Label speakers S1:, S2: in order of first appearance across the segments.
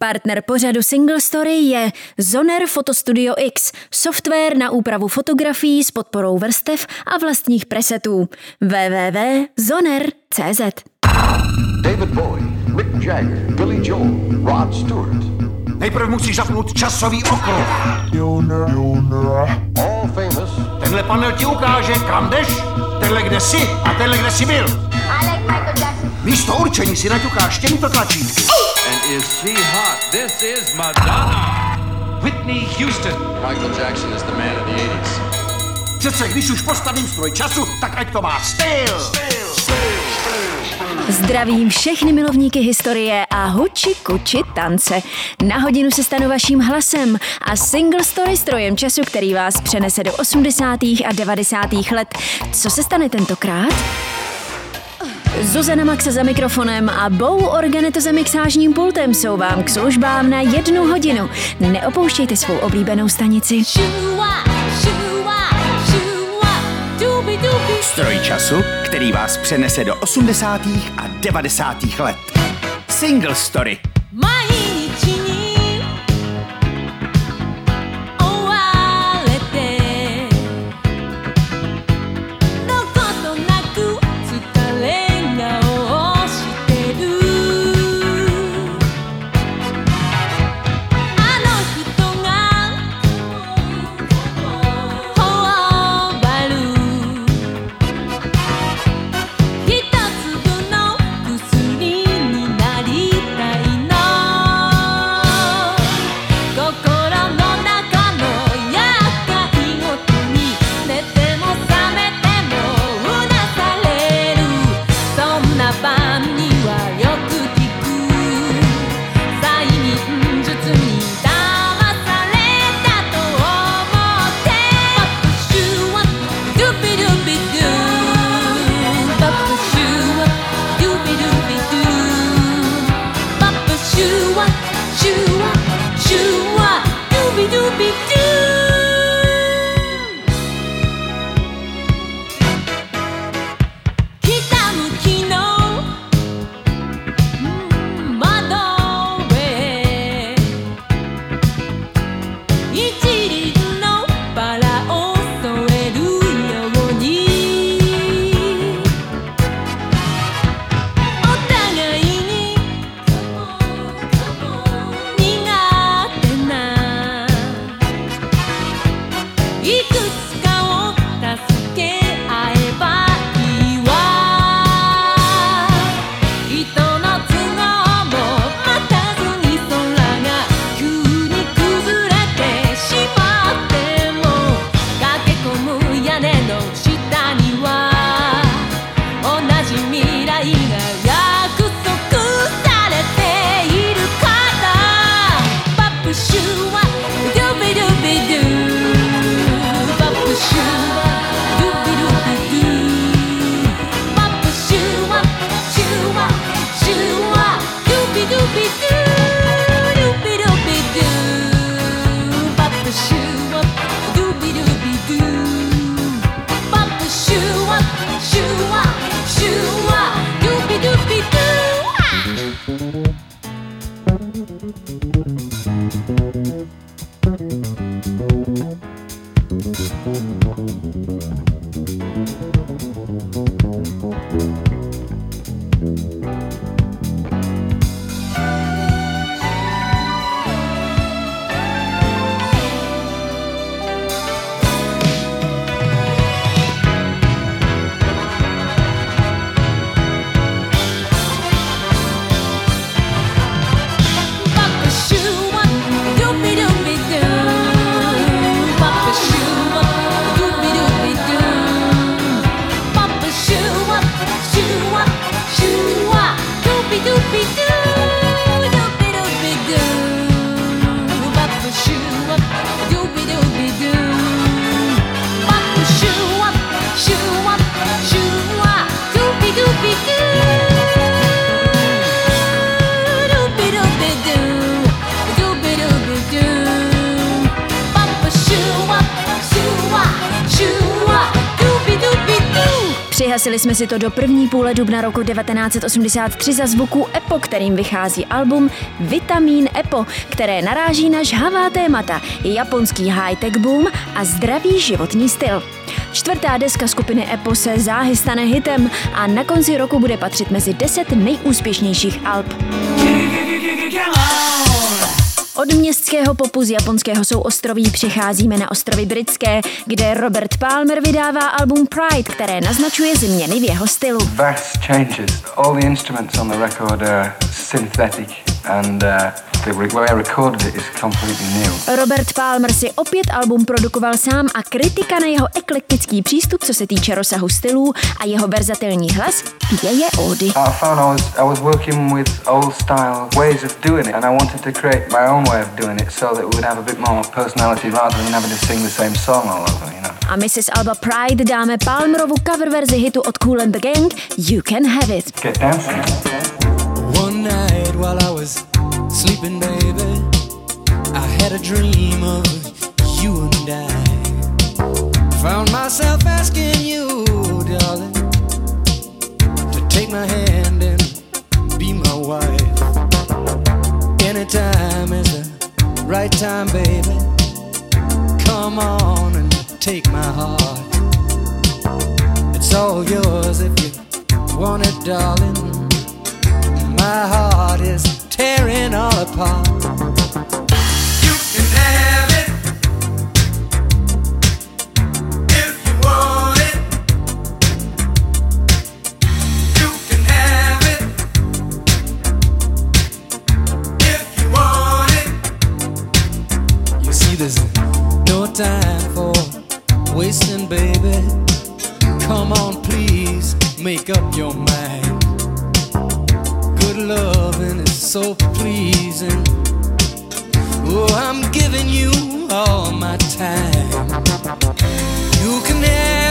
S1: Partner pořadu Single Story je Zoner Fotostudio X, software na úpravu fotografií s podporou vrstev a vlastních presetů. www.zoner.cz
S2: David Bowie, Mick Jagger, Billy Joel, Rod Stewart.
S3: Nejprve musíš zapnout časový okruh.
S2: All famous.
S3: Tenhle panel ti ukáže, kam jdeš, tenhle kde jsi a tenhle kde jsi byl.
S4: I like Michael Jackson.
S3: Místo určení si naťukáš těmito tlačítky.
S5: And is she hot? This is Madonna. Whitney Houston.
S2: Michael Jackson is the man of the 80s.
S3: Přece když už postavím stroj času, tak ať to má styl. styl.
S1: Zdravím všechny milovníky historie a huči kuči tance. Na hodinu se stanu vaším hlasem a single story strojem času, který vás přenese do 80. a 90. let. Co se stane tentokrát? Zuzana Maxe za mikrofonem a Bou Organet za mixážním pultem jsou vám k službám na jednu hodinu. Neopouštějte svou oblíbenou stanici.
S6: Stroj času, který vás přenese do 80. a 90. let. Single Story.
S7: Mají
S1: Vyhasili jsme si to do první půle dubna roku 1983 za zvuku EPO, kterým vychází album Vitamin EPO, které naráží na žhavá témata, japonský high-tech boom a zdravý životní styl. Čtvrtá deska skupiny EPO se záhy stane hitem a na konci roku bude patřit mezi 10 nejúspěšnějších alb. Od městského popu z japonského souostroví přicházíme na ostrovy britské, kde Robert Palmer vydává album Pride, které naznačuje změny v jeho stylu.
S8: vast changes. All the instruments on the record are synthetic, and uh, the way I recorded it is completely new.
S1: Robert Palmer si opět album produkoval sám a kritika na jeho eklektický přístup, co se týče rozsahu stylů a jeho verzatilní hlas, je ódy.
S8: I found I was I was working with old style ways of doing it, and I wanted to create my own way of doing it so that it would have a bit more personality rather than having to sing the same song all over. You know.
S1: A my si z alba Pride dáme Palmerovu cover verzi hitu od Cool and the Gang You Can Have It.
S8: Get dancing.
S9: One night while I was sleeping, baby, I had a dream of you and I. Found myself asking you, darling, to take my hand and be my wife. Anytime is the right time, baby. Come on and take my heart. It's all yours if you want it, darling. My heart is tearing all apart. You can have it if you want it. You can have it if you want it. You see, there's no time for wasting, baby. Come on, please make up your mind. Good loving is so pleasing. Oh, I'm giving you all my time. You can have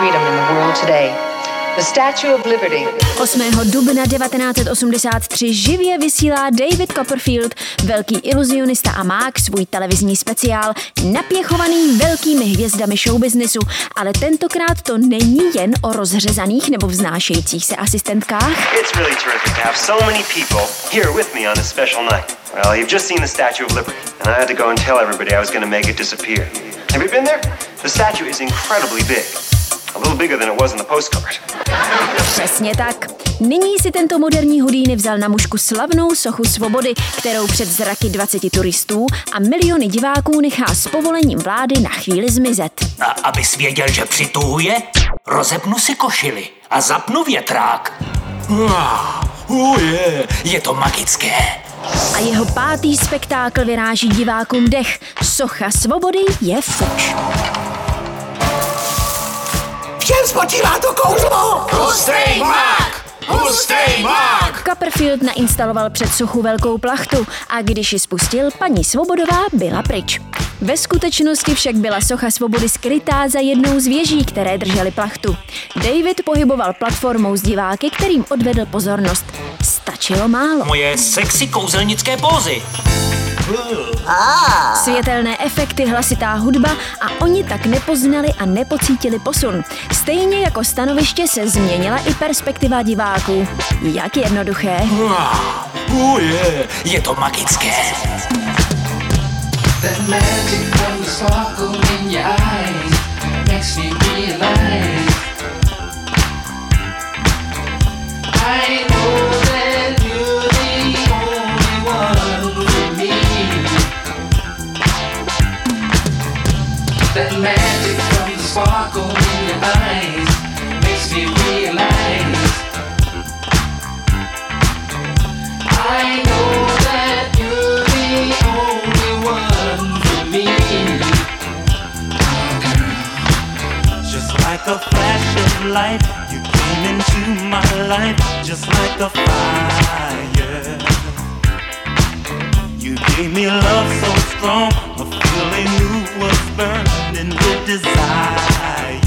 S10: freedom in the world today the Statue of Liberty.
S1: 8. dubna 1983 živě vysílá David Copperfield, velký iluzionista a mák, svůj televizní speciál, napěchovaný velkými hvězdami showbiznisu, ale tentokrát to není jen o rozřezaných nebo vznášejících se asistentkách.
S11: It's really terrific to have so many people here with me on this special night. Well, you've just seen the Statue of Liberty, and I had to go and tell everybody I was going to make it disappear. Have you been there? The statue is incredibly big. A little bigger than it was in the postcard.
S1: Přesně tak. Nyní si tento moderní Houdini vzal na mužku slavnou sochu svobody, kterou před zraky 20 turistů a miliony diváků nechá s povolením vlády na chvíli zmizet.
S12: A abys věděl, že přituhuje, rozepnu si košili a zapnu větrák. Oh je, je to magické.
S1: A jeho pátý spektákl vyráží divákům dech. Socha svobody je fuč.
S12: Spočívá to kouzlo!
S13: Hustej mák! Hustej mák!
S1: Copperfield nainstaloval před sochu velkou plachtu a když ji spustil, paní Svobodová byla pryč. Ve skutečnosti však byla socha svobody skrytá za jednou z věží, které držely plachtu. David pohyboval platformou s diváky, kterým odvedl pozornost. Stačilo málo.
S12: Moje sexy kouzelnické pózy.
S1: Světelné efekty, hlasitá hudba a oni tak nepoznali a nepocítili posun. Stejně jako stanoviště se změnila i perspektiva diváků. Jak jednoduché.
S12: Uh, je, je to magické.
S14: That magic from the sparkle in your eyes makes me realize
S15: life just like a fire. You gave me love so strong, a feeling you was burning with desire.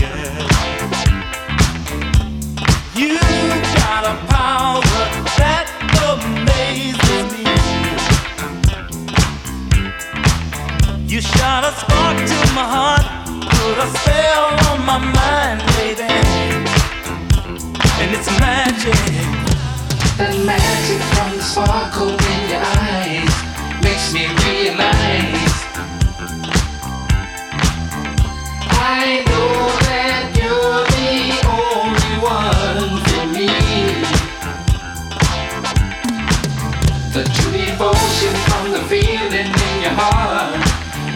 S15: You got a power that amazes me. You shot a spark to my heart, put a spell on my mind, it's magic.
S14: That magic from the sparkle in your eyes makes me realize I know that you're the only one for me. The true devotion from the feeling in your heart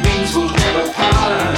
S14: means we'll never part.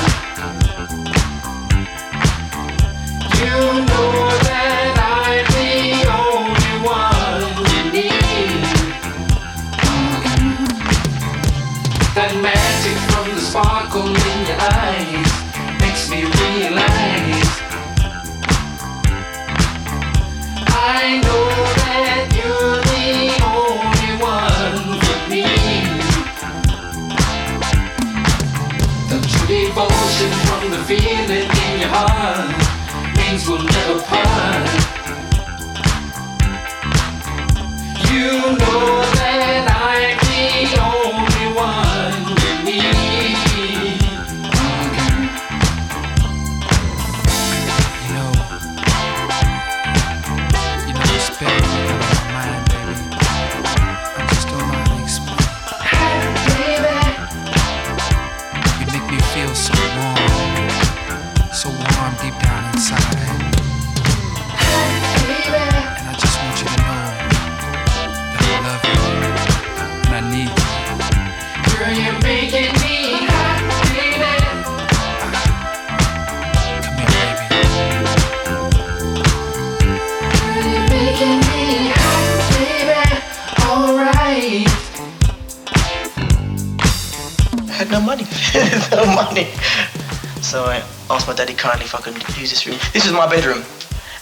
S16: If I could use this room. This is my bedroom.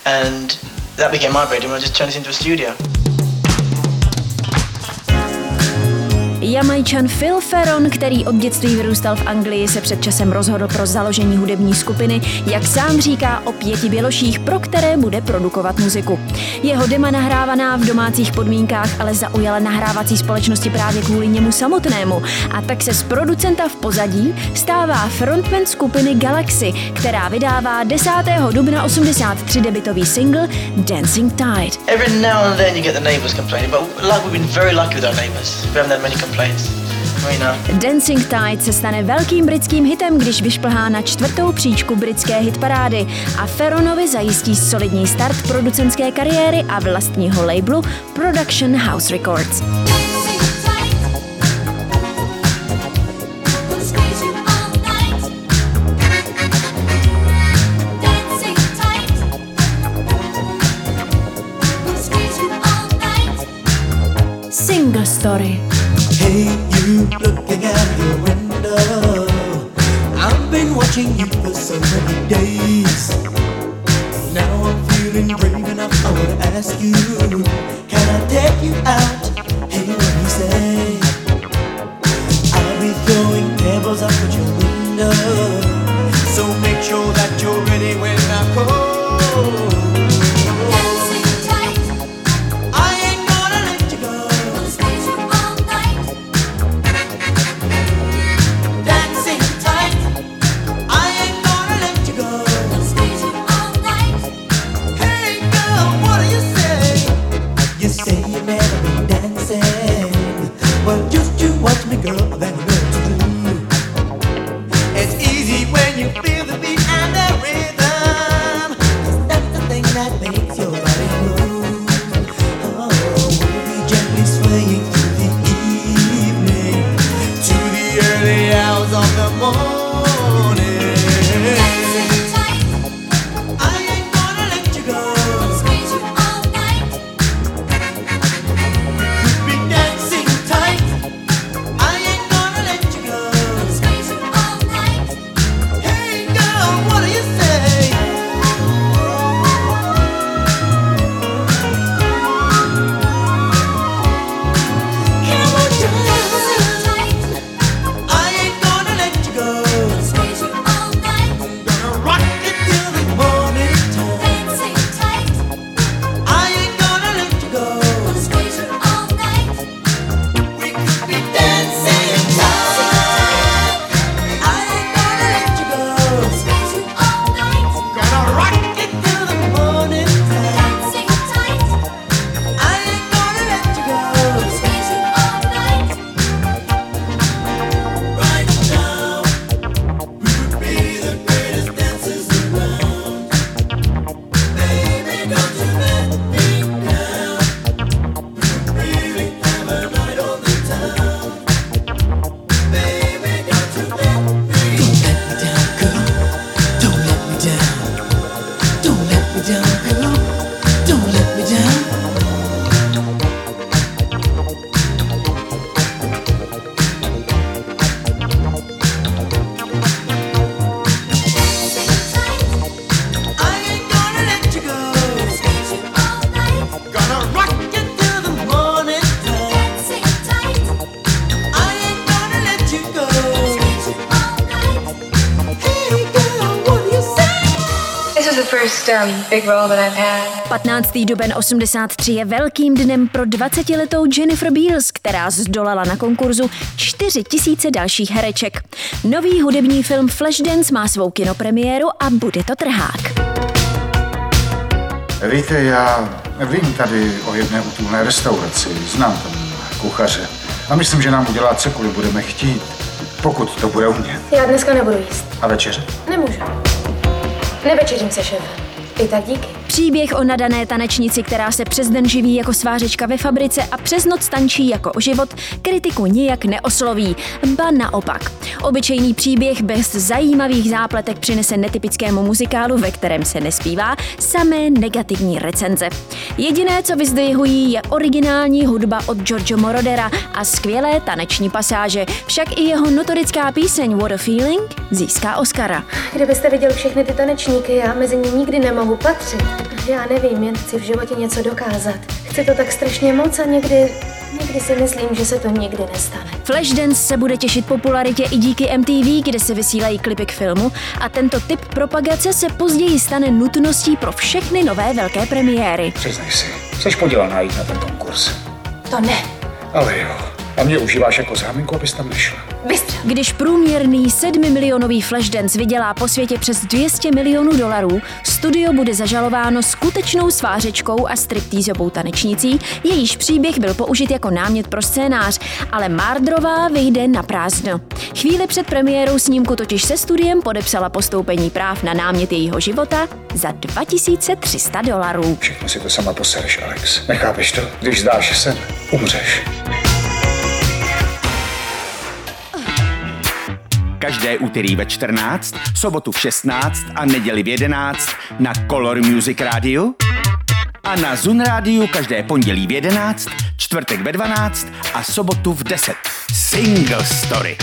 S16: And that became my bedroom. I just turned this into a studio.
S1: Jamajčan Phil Ferron, který od dětství vyrůstal v Anglii, se před časem rozhodl pro založení hudební skupiny, jak sám říká o pěti běloších, pro které bude produkovat muziku. Jeho dema nahrávaná v domácích podmínkách ale zaujala nahrávací společnosti právě kvůli němu samotnému a tak se z producenta v pozadí stává frontman skupiny Galaxy, která vydává 10. dubna 83 debitový single Dancing Tide.
S16: Every now and then you get the neighbours complaining, but we've been very lucky with our neighbours. We haven't had many complaints. Know.
S1: Dancing Tide se stane velkým britským hitem, když vyšplhá na čtvrtou příčku britské hitparády a Ferronovi zajistí solidní start producentské kariéry a vlastního labelu Production House Records. Single Story.
S17: Looking out your window. I've been watching you for so many days.
S1: 15. duben 83 je velkým dnem pro 20-letou Jennifer Beals, která zdolala na konkurzu 4 tisíce dalších hereček. Nový hudební film Flashdance má svou kinopremiéru a bude to trhák.
S3: Víte, já vím tady o jedné útulné restauraci, znám tam kuchaře. A myslím, že nám udělá cokoliv budeme chtít, pokud to bude umět.
S4: Já dneska nebudu jíst.
S3: A večeře?
S4: Nemůžu. Nevečeřím se, šéfe. eta jike.
S1: Příběh o nadané tanečnici, která se přes den živí jako svářečka ve fabrice a přes noc tančí jako o život, kritiku nijak neosloví. Ba naopak. Obyčejný příběh bez zajímavých zápletek přinese netypickému muzikálu, ve kterém se nespívá, samé negativní recenze. Jediné, co vyzdvihují, je originální hudba od Giorgio Morodera a skvělé taneční pasáže. Však i jeho notorická píseň What a Feeling získá Oscara.
S4: Kdybyste viděl všechny ty tanečníky, já mezi ně nikdy nemohu patřit. Já nevím, jen chci v životě něco dokázat. Chci to tak strašně moc a někdy, někdy si myslím, že se to nikdy nestane.
S1: Flashdance se bude těšit popularitě i díky MTV, kde se vysílají klipy k filmu a tento typ propagace se později stane nutností pro všechny nové velké premiéry.
S3: Přiznej si, jsi podělaná jít na ten konkurs.
S4: To ne.
S3: Ale jo, a mě užíváš jako záminku, abys tam nešla.
S1: Když průměrný 7 milionový Flashdance vydělá po světě přes 200 milionů dolarů, studio bude zažalováno skutečnou svářečkou a striptýzovou tanečnicí, jejíž příběh byl použit jako námět pro scénář, ale Mardrová vyjde na prázdno. Chvíli před premiérou snímku totiž se studiem podepsala postoupení práv na námět jejího života za 2300 dolarů.
S3: Všechno si to sama posereš, Alex. Nechápeš to? Když zdáš sen, umřeš.
S6: Každé úterý ve 14, sobotu v 16 a neděli v 11 na Color Music Radio a na Zun Radio každé pondělí v 11, čtvrtek ve 12 a sobotu v 10. Single Story.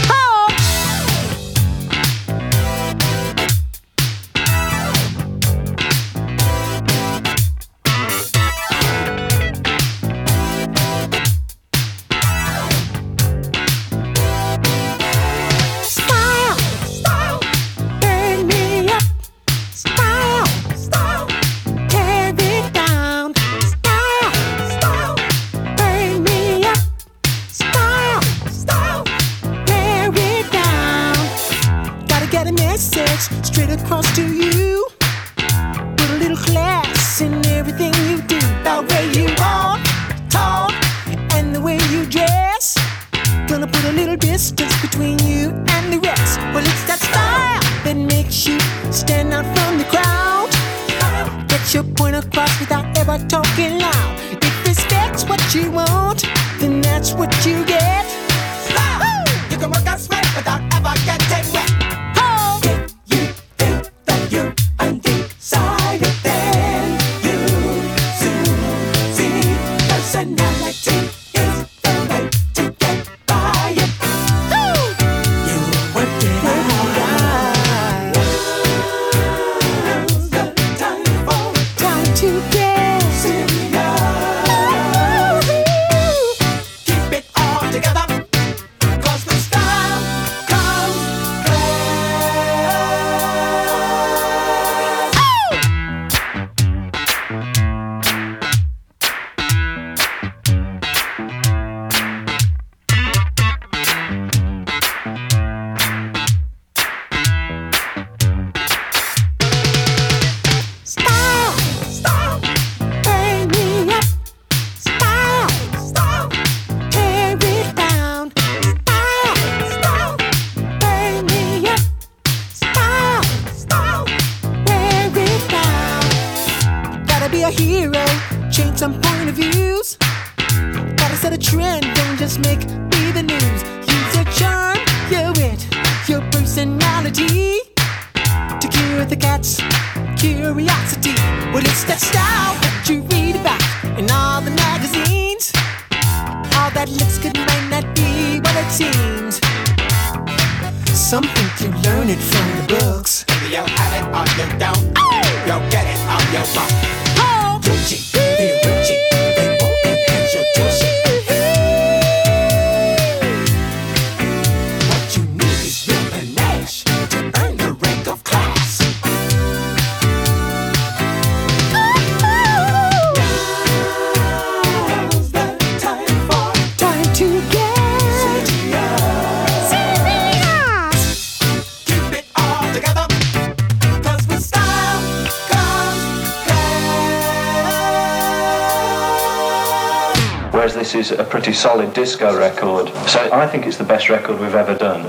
S18: disco record. So I think it's the best record we've ever done.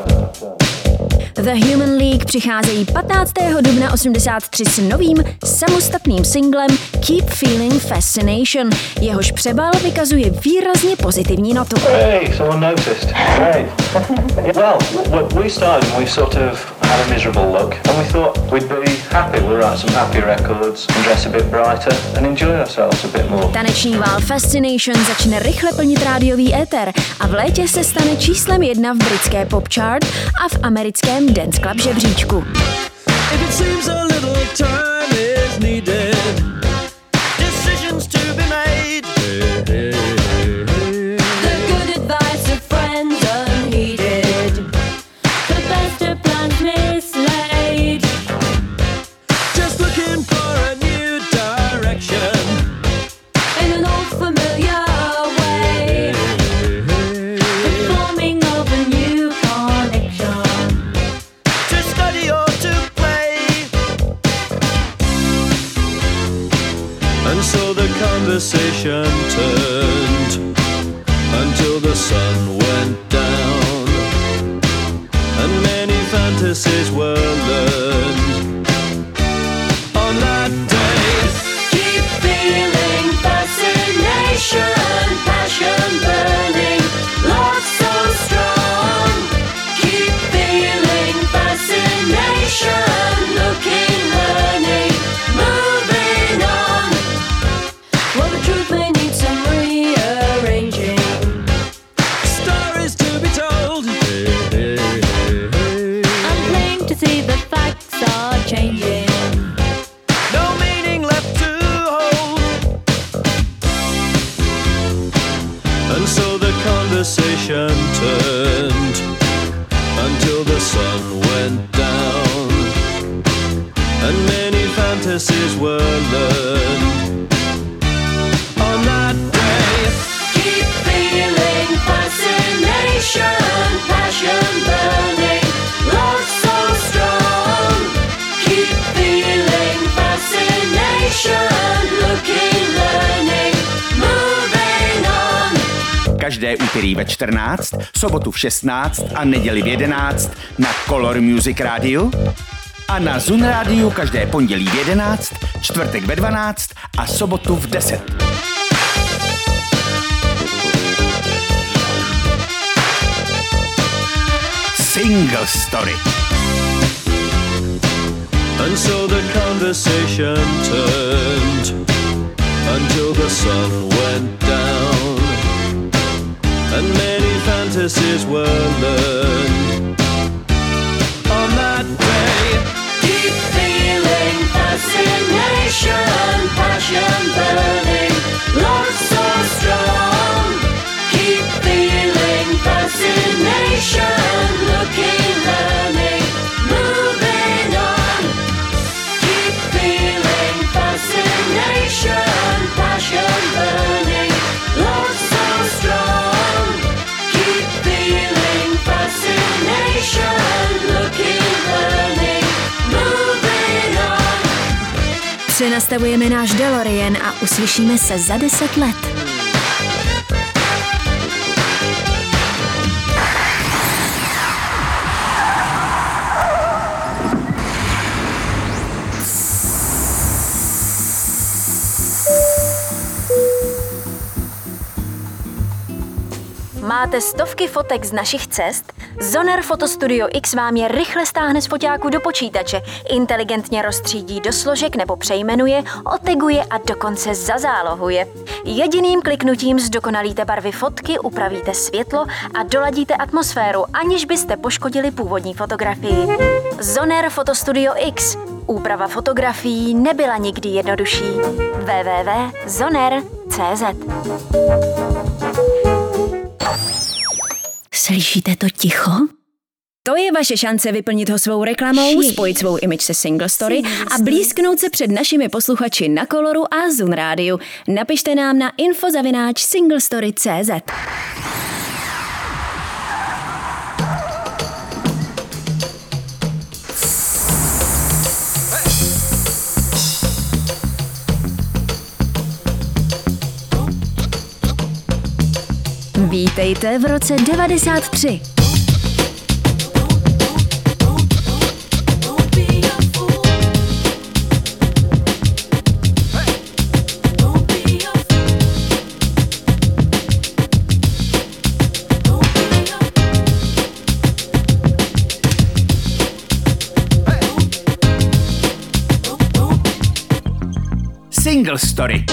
S1: The Human League přicházejí 15. dubna 83 s novým samostatným singlem Keep Feeling Fascination. Jehož přebal vykazuje výrazně pozitivní notu.
S18: Hey, someone noticed. Hey. well, we started, we sort of had a miserable look, and we thought we'd be happy. We'll write some happy records and dress a bit brighter and enjoy ourselves a bit more.
S1: Taneční vál Fascination začne rychle plnit rádiový éter a v létě se stane číslem jedna v britské pop chart a v americkém dance club žebříčku.
S19: If it seems a little time is needed.
S7: patient.
S6: Uh, ve 14, sobotu v 16 a neděli v 11 na Color Music Radio a na Zun Radio každé pondělí v 11, čtvrtek ve 12 a sobotu v 10. Single Story.
S19: And so the conversation turned until the sun went fantasies were learned on that day.
S7: Deep feeling, fascination, passion burning, love so strong. Keep feeling fascination, looking, learning, moving on. Keep feeling fascination, passion burning,
S1: Přenastavujeme náš DeLorean a uslyšíme se za 10 let. Máte stovky fotek z našich cest? Zoner Fotostudio X vám je rychle stáhne z foťáku do počítače, inteligentně rozstřídí do složek nebo přejmenuje, oteguje a dokonce zazálohuje. Jediným kliknutím zdokonalíte barvy fotky, upravíte světlo a doladíte atmosféru, aniž byste poškodili původní fotografii. Zoner Fotostudio X. Úprava fotografií nebyla nikdy jednodušší. www.zoner.cz Slyšíte to ticho? To je vaše šance vyplnit ho svou reklamou, spojit svou image se Single Story a blízknout se před našimi posluchači na Koloru a Zun Rádiu. Napište nám na infozavináč singlestory.cz Vítejte v roce 93.
S6: Single Story.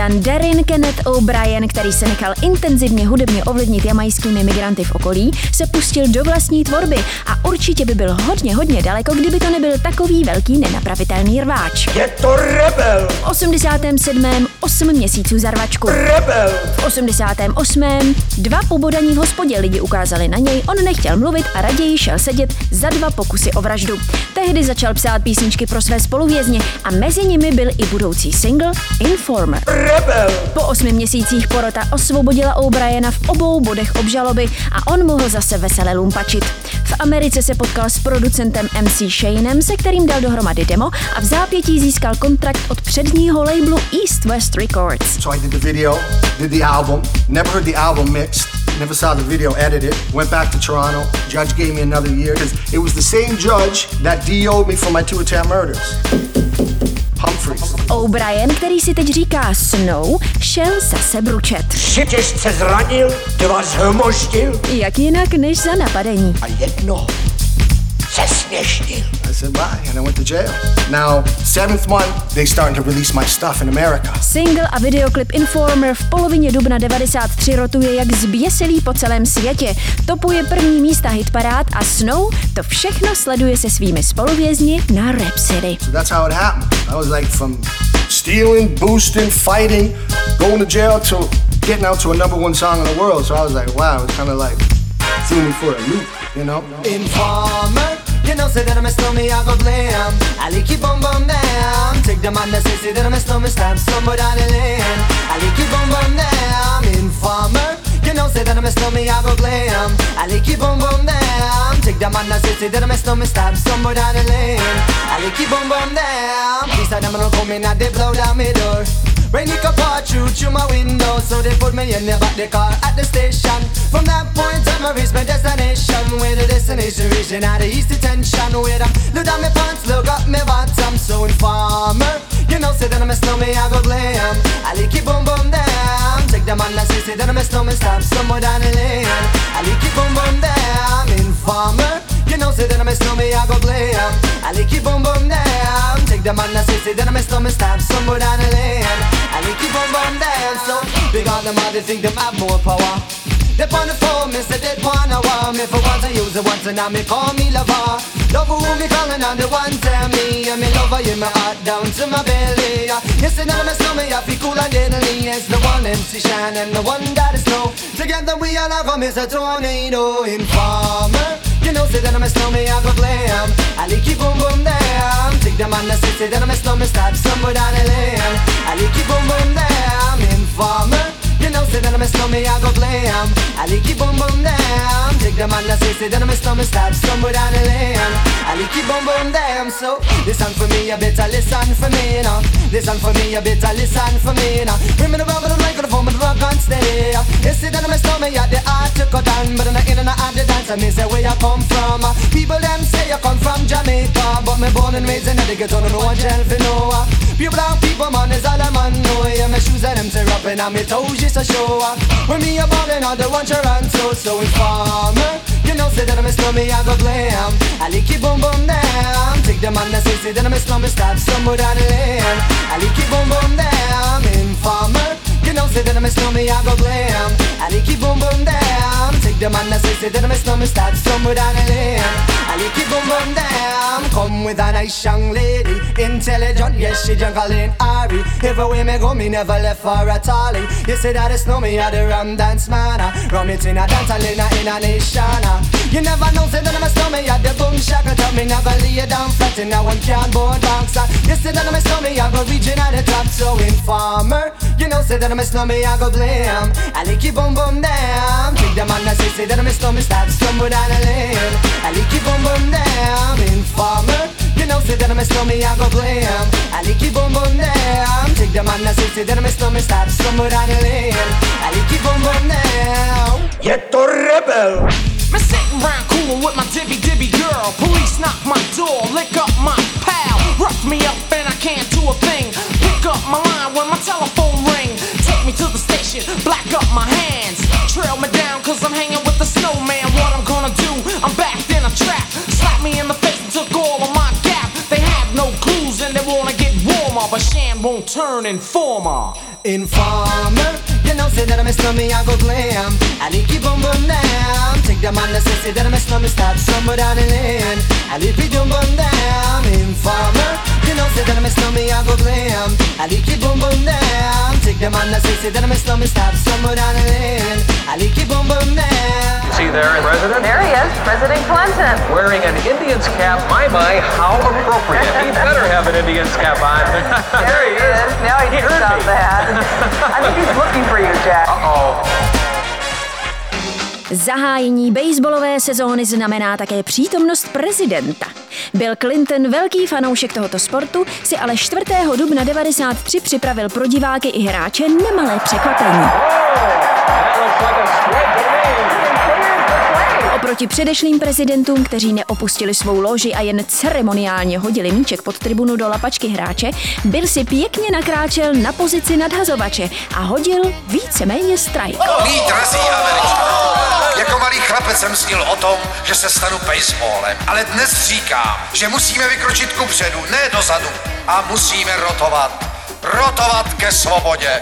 S1: Kanaďan Darren Kenneth O'Brien, který se nechal intenzivně hudebně ovlivnit jamajskými migranty v okolí, se pustil do vlastní tvorby a určitě by byl hodně, hodně daleko, kdyby to nebyl takový velký nenapravitelný rváč.
S13: Je to rebel!
S1: V 87. 8 měsíců za rvačku.
S13: Rebel!
S1: V 88. dva pobodaní v hospodě lidi ukázali na něj, on nechtěl mluvit a raději šel sedět za dva pokusy o vraždu. Tehdy začal psát písničky pro své spoluvězně a mezi nimi byl i budoucí single Informer.
S13: Rebel!
S1: Po osmi měsících porota osvobodila O'Briena v obou bodech obžaloby a on mohl zase vesele lumpačit. V Americe se potkal s producentem MC Shaneem, se kterým dal dohromady demo a v zápětí získal kontrakt od předního labelu East West Records.
S20: So I did the video, did the album, never heard the album mixed, never saw the video edited, went back to Toronto. Judge gave me another year because it was the same judge that DO'd me for my two attempt murders.
S1: O'Brien, který si teď říká Snow, šel zase bručet.
S13: Tři těžce zranil, dva zhmoždil
S1: Jak jinak než za napadení.
S13: a jedno.
S20: I said bye and I went to jail. Now, seventh month, they starting to release my stuff in America.
S1: Single a videoklip Informer v polovině dubna 93 rotuje jak zběsilý po celém světě. Topuje první místa hitparád a Snow to všechno sleduje se svými spoluvězni na Rap City.
S20: So that's how it happened. I was like from stealing, boosting, fighting, going to jail to getting out to a number one song in the world. So I was like, wow, it kind of like threw me for a loop, you know?
S21: Informer, you know, say that I'm a snowman, I go blam. I like keep on bum down. Take the man that say, say that I'm a snowman, stab somewhere down the lane. I like keep on bum down. Informer, you know, say that I'm a snowman, I go glam. I like keep on bum down. Take the man that say, say that I'm a snowman, stab somewhere down the lane. I like keep on bum down. Are them don't come in and they blow down my door. Rain it pour through through my window, so they put me in the back the car at the station. From that point on, I reached my destination. Where the destination region out of east detention. Where I look down my pants, look up my bottom. So informer, you know, say that I'm a snowman, I go glam. I like it boom boom down. Take the man that say, say that I'm a snowman, stop somewhere down the lane. I like it boom boom down. Informer. You know, say that I'm a snowman, I go glam. I like it boom boom down. Take the man that say, say that I'm a snowman, stop somewhere down the lane. Like it boom boom down. So big on them, all they think them have more power. They on the phone, me say they wanna want me for once I use it once and now me call me lover. Love who me calling on the one tell me and me lover in my heart down to my belly. You say that I'm a I feel cool and deadly. It's the one MC Shine and the one that is snow. Together we all have a tornado informer. You know, say that I'm a snowman, I go glam. I like it boom boom down. Take the man that say, say that I'm a snowman, stop somewhere down the lane. I like it boom boom down. Informer. You know, say that I'm a snowman, I go glam. I like it boom boom down. Take the man that say, say that I'm a snowman, stop somewhere down the lane. I like it boom boom down. So listen for me, you better listen for me now. Listen for me, you better listen for me now. Bring me the rubber, the mic, the phone, the rock and steady. You say that I'm a snowman, yeah, the art to cut down, but in the in and out the dance, I mean, say where you come from. People them say you come from Jamaica, but me born and raised in the ghetto, no one tell for no. Pure brown people, man, is all a man know. Yeah, my shoes and them tear up and on me toes just a show. When me a ballin' on the one Toronto, so informer. You know, say that I'm a snowman, I go glam. I like it boom boom down. Take the man that say, say that I'm a snowman, stop somewhere down the lane. I like it boom boom down. Know, say that I'm a snowman, I go glam. I like it boom boom down. Take the man that say, say that I'm a snowman, start somewhere down the lane. I like it boom boom down. Come with a nice young lady, intelligent, yes, she jungle in Ari. Everywhere me go, me never left for a tally. You say that it's snow me at the rum dance man. Rum it in a dance, a, in a nation. Ah. You never know, say that I'm a snowman, at the boom shaka. Tell me never lay down flat in a one cardboard box. You say that I'm a snowman, I go region at the top, so informer. You know, say that I'm a snowman, I go blame I like it boom boom down. Take the man that say, say that I'm a snowman, start stumble down the lane. I like it boom boom down. Informer. You know, say that I'm a snowman, I go blame I like it boom boom down. Take the man that say, say that I'm a snowman, start stumble down the lane. I like it boom boom down.
S13: Je to rebel!
S22: Me sitting round coolin' with my dibby dibby girl. Police knock my door, lick up my pal. Rough me up and I can't do a thing. Pick up my line when my telephone ring. Take me to the station, black up my hands. Trail me down cause I'm hanging with the snowman. What I'm gonna do, I'm backed in a trap. Slap me in the face and took all of my gap. They have no clues and they wanna get warmer. But Shan won't turn informer.
S21: Informer, you know say that I miss me, I go glam. I need keep on burn down. Take the man that says say that I miss me, stop somewhere down the lane. I need be done burn down. Informer, you know say that I miss me, I go glam. I need keep on burn down. Take the man that says say that I miss me, stop somewhere down the lane. I need keep on burn down.
S23: See there, President?
S10: There he is, President Clinton.
S23: Wearing an Indian's cap. My, my, how appropriate. He better have an Indian's cap on. there he is.
S10: Now he
S23: he
S10: takes
S23: heard me.
S10: the hat. I think he's looking for you, Jack.
S23: Uh-oh.
S1: Zahájení baseballové sezóny znamená také přítomnost prezidenta. Bill Clinton, velký fanoušek tohoto sportu, si ale 4. dubna 93 připravil pro diváky i hráče nemalé překvapení. Oproti předešlým prezidentům, kteří neopustili svou loži a jen ceremoniálně hodili míček pod tribunu do lapačky hráče, Bill si pěkně nakráčel na pozici nadhazovače a hodil víceméně strike.
S24: Jako malý chlapec jsem snil o tom, že se stanu baseballem, ale dnes říkám, že musíme vykročit ku předu, ne dozadu a musíme rotovat. Rotovat ke svobodě.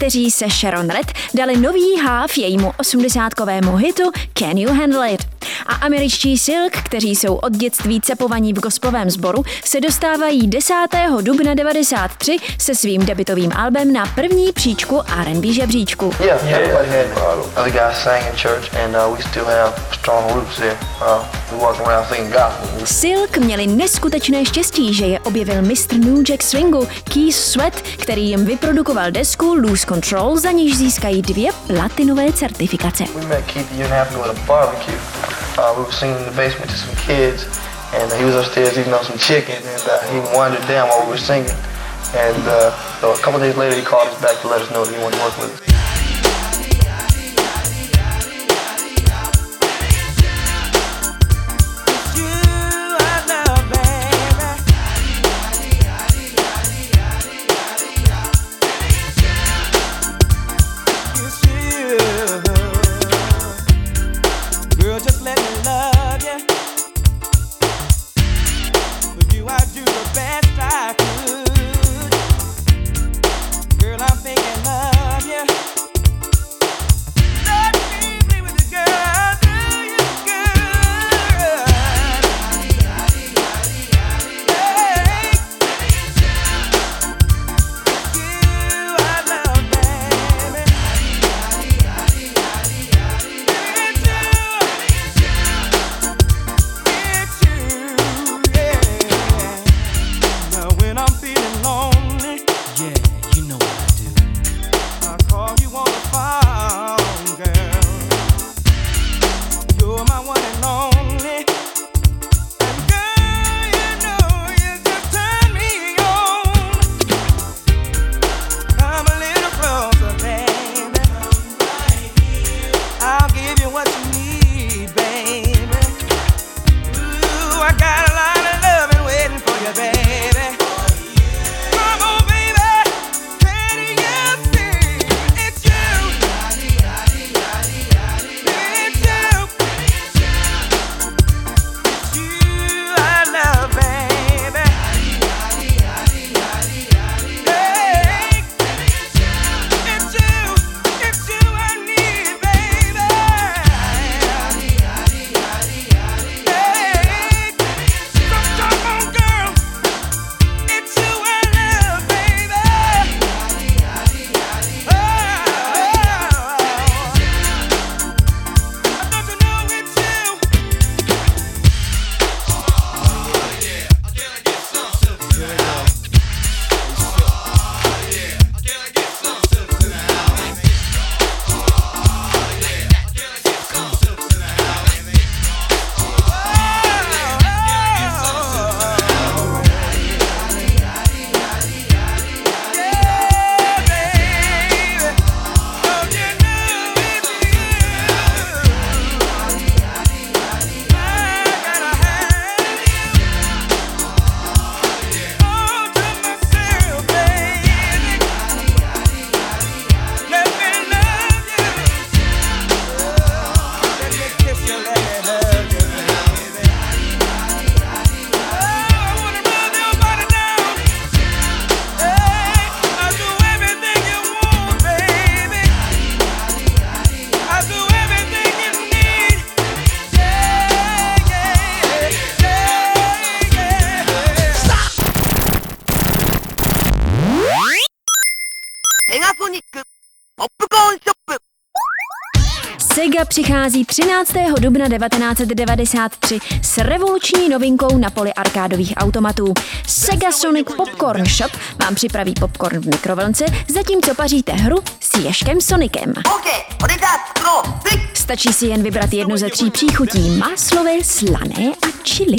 S1: Kteří se Sharon Red dali nový háv jejímu 80kovému hitu Can You Handle It. A američtí Silk, kteří jsou od dětství cepovaní v gospovém sboru, se dostávají 10. dubna 93 se svým debitovým albem na první příčku R&B žebříčku.
S8: Yeah, uh. Uh.
S1: Silk měli neskutečné štěstí, že je objevil mistr New Jack Swingu Keith Sweat, který jim vyprodukoval desku Lose Control, za níž získají dvě platinové certifikace.
S8: We met Keith a year and a half ago at a barbecue. Uh, we were singing in the basement to some kids, and he was upstairs eating on some chicken, and uh, he wandered down while we were singing. And uh, so a couple days later, he called us back to let us know that he wanted to work with us.
S1: přichází 13. dubna 1993 s revoluční novinkou na poli arkádových automatů. Sega Sonic Popcorn Shop vám připraví popcorn v mikrovlnce, zatímco paříte hru s Ješkem Sonikem. Stačí si jen vybrat jednu ze tří příchutí maslovi, slané a chili.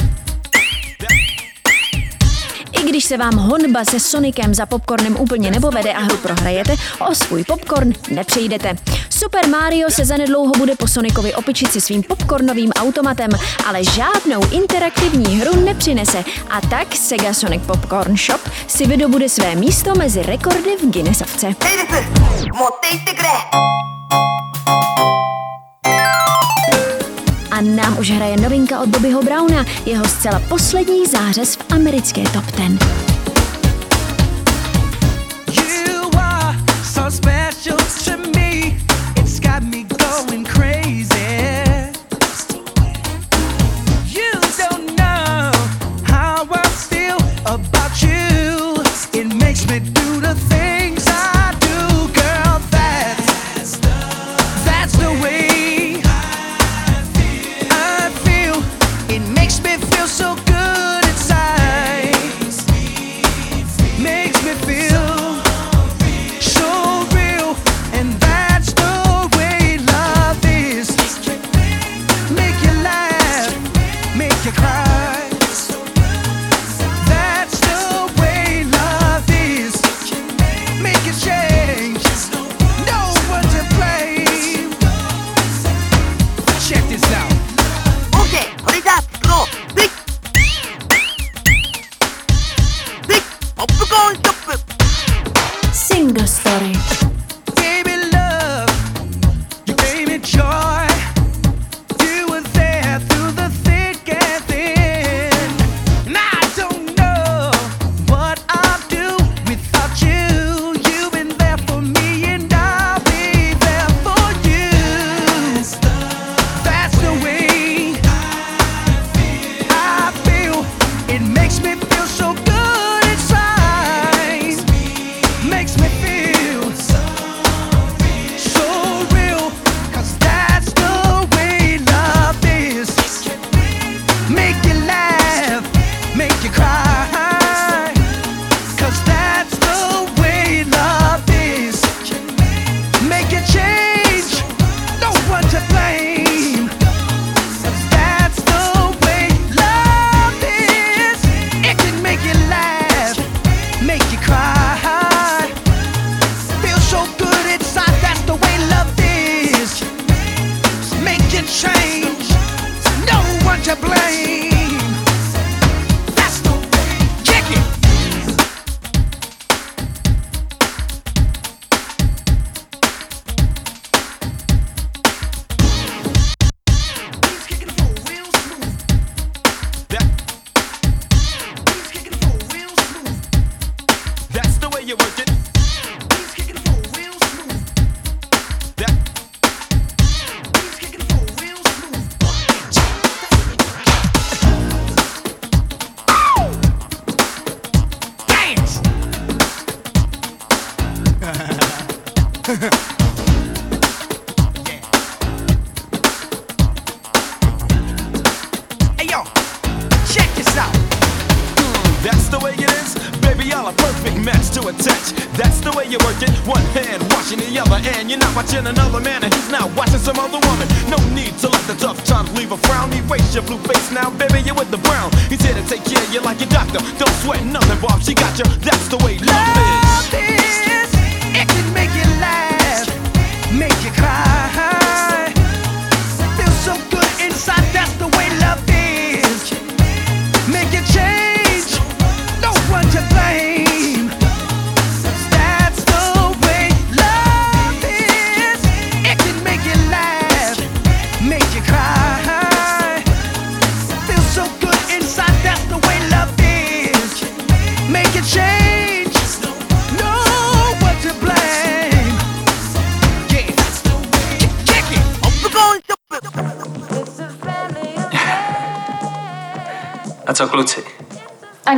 S1: I když se vám honba se Sonicem za popcornem úplně nepovede a hru prohrajete, o svůj popcorn nepřejdete. Super Mario se zanedlouho bude po Sonicovi opičit se svým popcornovým automatem, ale žádnou interaktivní hru nepřinese a tak Sega Sonic Popcorn Shop si vydobude své místo mezi rekordy v Guinnessovce. Motejte? nám už hraje novinka od Bobbyho Browna, jeho zcela poslední zářez v americké Top
S9: Ten. feel so good.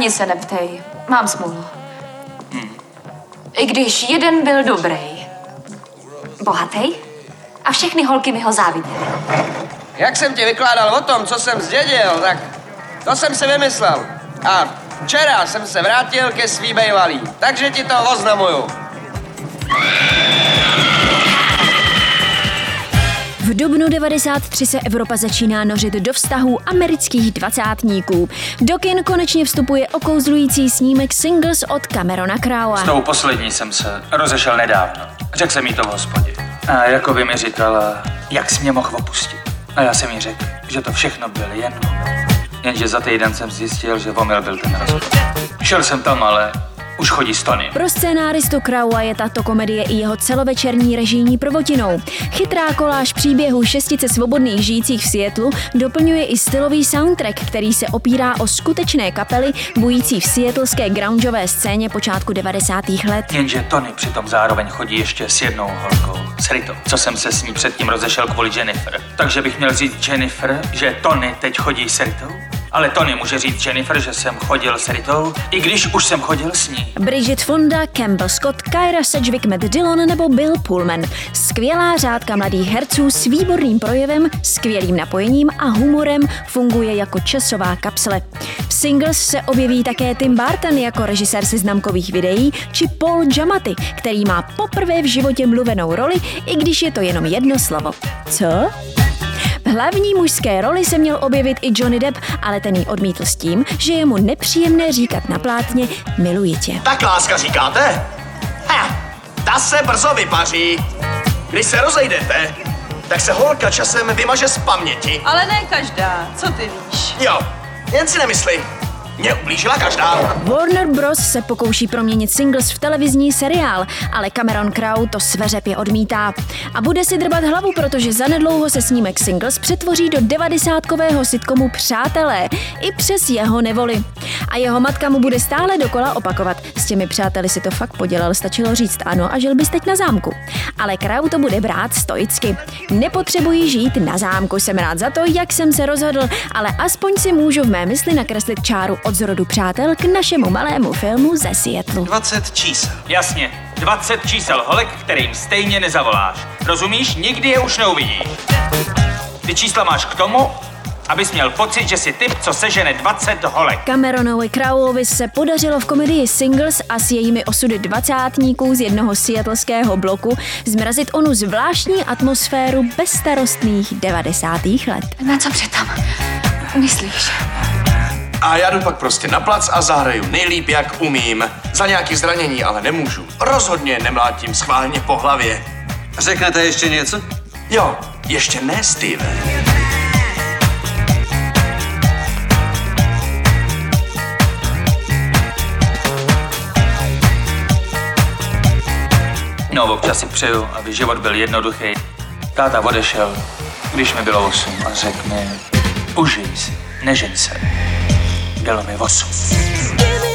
S10: Ani se neptej, mám smůlu. Hmm. I když jeden byl dobrý, bohatý,
S25: a všechny holky mi ho záviděly.
S26: Jak jsem ti vykládal o tom, co jsem zdědil, tak to jsem si vymyslel. A včera jsem se vrátil ke svý bejvalý, takže ti to oznamuju.
S1: Dubnu 93 se Evropa začíná nořit do vztahů amerických dvacátníků. Do kin konečně vstupuje okouzlující snímek Singles od Camerona Crowe.
S27: S tou poslední jsem se rozešel nedávno. Řekl jsem jí to v hospodě. A jako by mi říkala, jak jsi mě mohl opustit. A já jsem jí řekl, že to všechno byl jen. Jenže za týden jsem zjistil, že omyl byl ten rozchod. Šel jsem tam, ale už chodí s Tony.
S1: Pro scénáristu Kraua je tato komedie i jeho celovečerní režijní prvotinou. Chytrá koláž příběhu šestice svobodných žijících v Seattlu doplňuje i stylový soundtrack, který se opírá o skutečné kapely bující v seattlské grungeové scéně počátku 90. let.
S27: Jenže Tony přitom zároveň chodí ještě s jednou holkou, s Ritou, co jsem se s ní předtím rozešel kvůli Jennifer. Takže bych měl říct Jennifer, že Tony teď chodí s Ritou? Ale Tony může říct Jennifer, že jsem chodil s Ritou, i když už jsem chodil s ní.
S1: Bridget Fonda, Campbell Scott, Kyra Sedgwick, Matt Dillon nebo Bill Pullman. Skvělá řádka mladých herců s výborným projevem, skvělým napojením a humorem funguje jako časová kapsle. V Singles se objeví také Tim Burton jako režisér seznamkových videí či Paul Giamatti, který má poprvé v životě mluvenou roli, i když je to jenom jedno slovo. Co? Hlavní mužské roli se měl objevit i Johnny Depp, ale ten ji odmítl s tím, že je mu nepříjemné říkat na plátně miluji tě.
S13: Tak láska říkáte? Ha, ta se brzo vypaří. Když se rozejdete, tak se holka časem vymaže z paměti.
S28: Ale ne každá, co ty víš?
S13: Jo, jen si nemysli. Mě ublížila každá.
S1: Warner Bros. se pokouší proměnit singles v televizní seriál, ale Cameron Crowe to sveřepě odmítá. A bude si drbat hlavu, protože zanedlouho se snímek singles přetvoří do devadesátkového sitcomu Přátelé, i přes jeho nevoli. A jeho matka mu bude stále dokola opakovat. S těmi přáteli si to fakt podělal, stačilo říct ano a žil bys teď na zámku. Ale Crowe to bude brát stoicky. Nepotřebuji žít na zámku, jsem rád za to, jak jsem se rozhodl, ale aspoň si můžu v mé mysli nakreslit čáru od zrodu přátel k našemu malému filmu ze Seattle.
S27: 20 čísel. Jasně, 20 čísel holek, kterým stejně nezavoláš. Rozumíš? Nikdy je už neuvidíš. Ty čísla máš k tomu, abys měl pocit, že jsi typ, co sežene 20 holek.
S1: Cameronovi Croweovi se podařilo v komedii Singles a s jejími osudy dvacátníků z jednoho seattleského bloku zmrazit onu zvláštní atmosféru bezstarostných 90. let.
S25: Na co přitom? Myslíš?
S13: A já jdu pak prostě na plac a zahraju nejlíp, jak umím. Za nějaký zranění ale nemůžu. Rozhodně nemlátím schválně po hlavě.
S29: Řeknete ještě něco?
S13: Jo, ještě ne, Steven.
S27: No, občas si přeju, aby život byl jednoduchý. Táta odešel, když mi bylo 8 a řekl mi, užij si, nežen se. Bylo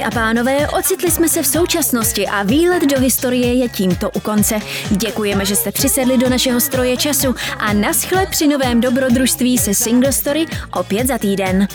S24: Dámy a pánové, ocitli jsme se v současnosti a výlet do historie je tímto u konce. Děkujeme, že jste přisedli do našeho stroje času a naschle při novém dobrodružství se Single Story opět za týden.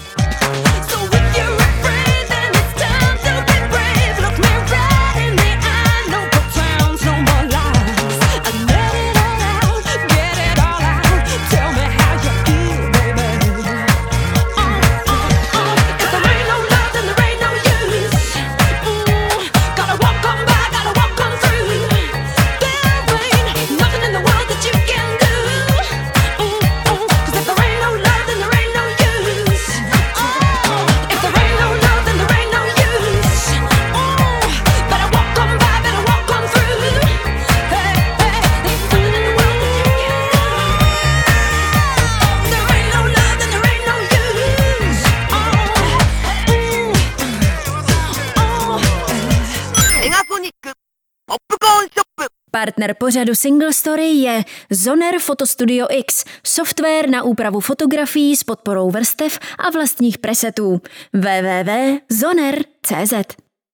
S24: Partner pořadu Single Story je Zoner Photostudio X, software na úpravu fotografií s podporou vrstev a vlastních presetů. www.zoner.cz